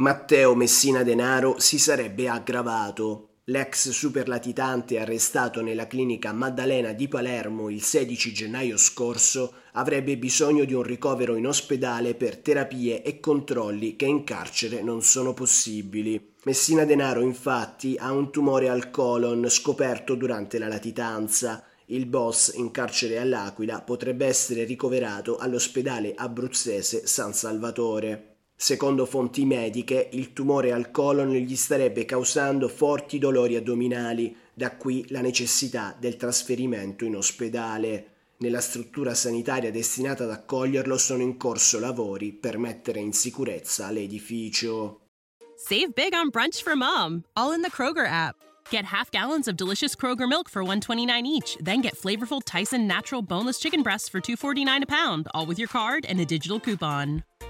Matteo Messina Denaro si sarebbe aggravato. L'ex superlatitante arrestato nella clinica Maddalena di Palermo il 16 gennaio scorso avrebbe bisogno di un ricovero in ospedale per terapie e controlli che in carcere non sono possibili. Messina Denaro infatti ha un tumore al colon scoperto durante la latitanza. Il boss in carcere all'Aquila potrebbe essere ricoverato all'ospedale abruzzese San Salvatore. Secondo fonti mediche, il tumore al colon gli starebbe causando forti dolori addominali, da qui la necessità del trasferimento in ospedale. Nella struttura sanitaria destinata ad accoglierlo sono in corso lavori per mettere in sicurezza l'edificio. Save big on brunch for mom, all in the Kroger app. Get half gallons of delicious Kroger milk for 129 each, then get flavorful Tyson natural boneless chicken breasts for 249 a pound, all with your card and a digital coupon.